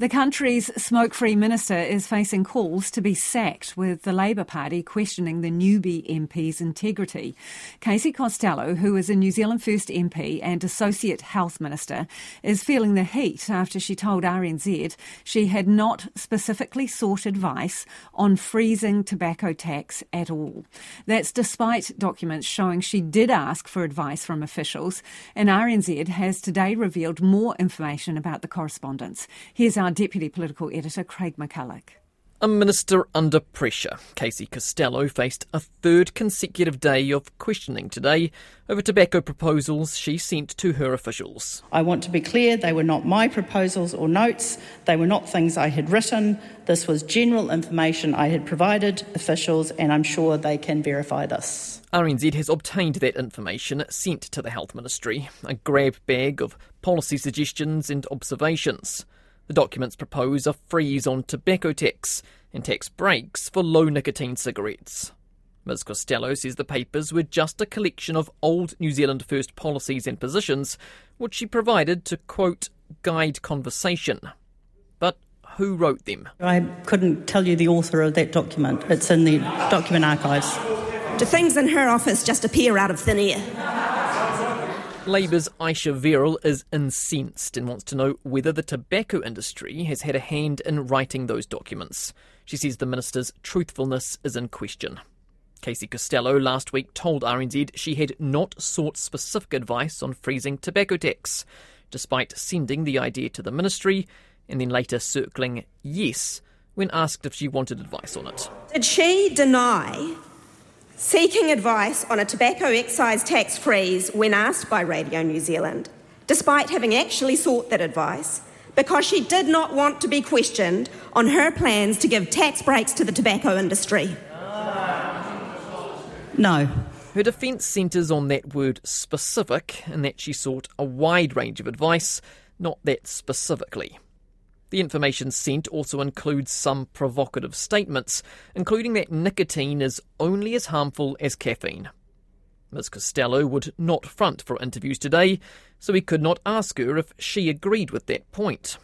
The country's smoke free minister is facing calls to be sacked, with the Labour Party questioning the newbie MP's integrity. Casey Costello, who is a New Zealand First MP and Associate Health Minister, is feeling the heat after she told RNZ she had not specifically sought advice on freezing tobacco tax at all. That's despite documents showing she did ask for advice from officials, and RNZ has today revealed more information about the correspondence. Here's our Deputy Political Editor, Craig McCulloch. A minister under pressure, Casey Costello faced a third consecutive day of questioning today over tobacco proposals she sent to her officials. I want to be clear, they were not my proposals or notes, they were not things I had written. This was general information I had provided officials, and I'm sure they can verify this. RNZ has obtained that information sent to the Health Ministry, a grab bag of policy suggestions and observations. The documents propose a freeze on tobacco tax and tax breaks for low nicotine cigarettes. Ms Costello says the papers were just a collection of old New Zealand First policies and positions, which she provided to, quote, guide conversation. But who wrote them? I couldn't tell you the author of that document. It's in the document archives. Do things in her office just appear out of thin air? Labour's Ayesha Verrall is incensed and wants to know whether the tobacco industry has had a hand in writing those documents. She says the minister's truthfulness is in question. Casey Costello last week told RNZ she had not sought specific advice on freezing tobacco tax, despite sending the idea to the ministry and then later circling yes when asked if she wanted advice on it. Did she deny seeking advice on a tobacco excise tax freeze when asked by Radio New Zealand, despite having actually sought that advice, because she did not want to be questioned on her plans to give tax breaks to the tobacco industry. No. Her defence centres on that word specific and that she sought a wide range of advice, not that specifically. The information sent also includes some provocative statements, including that nicotine is only as harmful as caffeine. Ms. Costello would not front for interviews today, so we could not ask her if she agreed with that point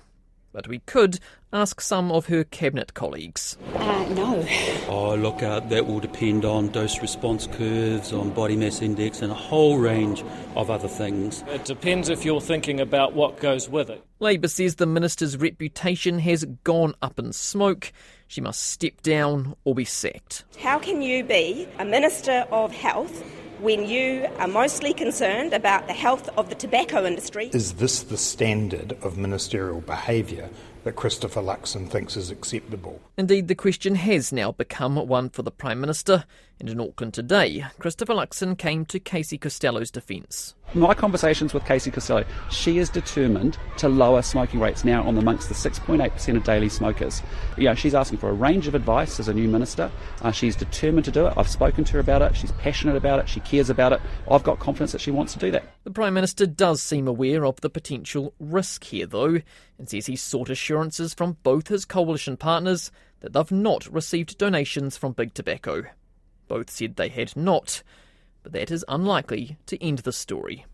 but we could ask some of her cabinet colleagues. Uh, no. Oh, look, uh, that will depend on dose response curves, on body mass index, and a whole range of other things. It depends if you're thinking about what goes with it. Labor says the minister's reputation has gone up in smoke. She must step down or be sacked. How can you be a Minister of Health when you are mostly concerned about the health of the tobacco industry. Is this the standard of ministerial behaviour that Christopher Luxon thinks is acceptable? Indeed, the question has now become one for the Prime Minister. And in Auckland today, Christopher Luxon came to Casey Costello's defence. My conversations with Casey Costello, she is determined to lower smoking rates now on amongst the 6.8% of daily smokers. You know, she's asking for a range of advice as a new minister. Uh, she's determined to do it. I've spoken to her about it. She's passionate about it. She cares about it. I've got confidence that she wants to do that. The Prime Minister does seem aware of the potential risk here, though, and says he's sought assurances from both his coalition partners that they've not received donations from Big Tobacco. Both said they had not, but that is unlikely to end the story.